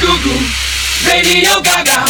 Goo Goo, Radio Gaga.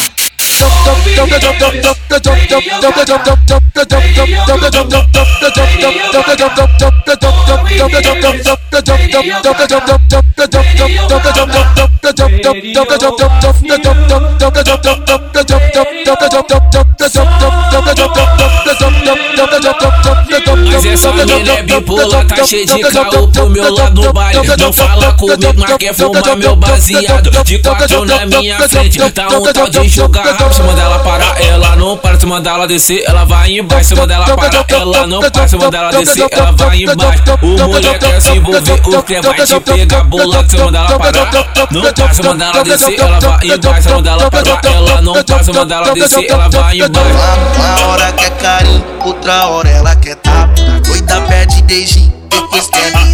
Mas essa mina é bipolar, tá cheia de caô pro meu lado do baile. Não fala comigo, mas quer fumar meu baseado. De quatro na minha frente, tá um tal de jogar. Se mandar ela parar, ela não para. Se mandar ela descer, ela vai embaixo. Se mandar ela parar, ela não para. Se mandar ela descer, ela vai embaixo. O moleque quer se envolver, o que vai te pegar bola. Se mandar ela parar, não para. Se mandar ela descer, ela vai embaixo. Se mandar ela parar, ela não para. Se mandar ela descer, ela vai embaixo. Uma hora quer carinho, outra hora. Doida pede beijinho, depois quer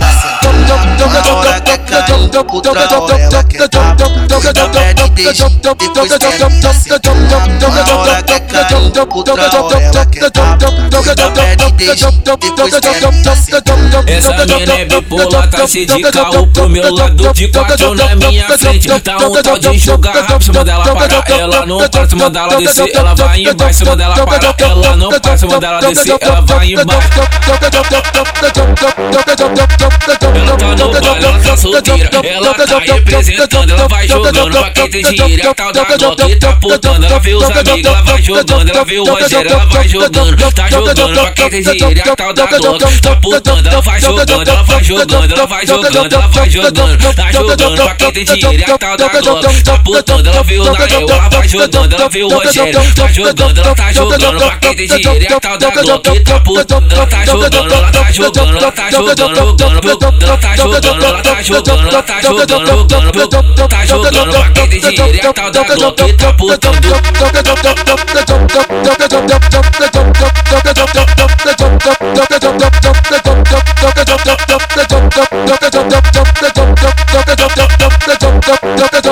ela. Essa mina é bipolar, tá cheia de carro pro meu lado De quatro na minha frente, tá um tal de jogar rápido Se mandar ela parar, ela não para Se ela descer, ela vai embaixo Se mandar ela parar, ela não para Se ela descer, ela vai embaixo Ela tá no baile, ela tá solteira Ela tá representando, ela vai jogando Pra quem tem dinheiro, a tal da Glock tá putando Ela vê os amigos, ela vai jogando Ela vê o Rogério, ela vai jogando Tá jogando pra quem tem dinheiro, a tal da Glock tá putando Ela vai jogando, ela vai jogando, ela vai jogando, ela vai jogando Tá jogando pra quem tem dinheiro, a tal da Glock tá putando Ela vê o Nael, ela vai jogando Ela vê o Rogério, tá jogando Ela tá jogando pra quem tem dinheiro, a tal da Glock tá putando Ela tá jogando, ela tá jogando, ela tá jogando, jogando Ela tá jogando, ela tá jogando, ela tá jogando, jogando Tá jogando pra quem tem dinheiro, a tal da Glock tá putando Don't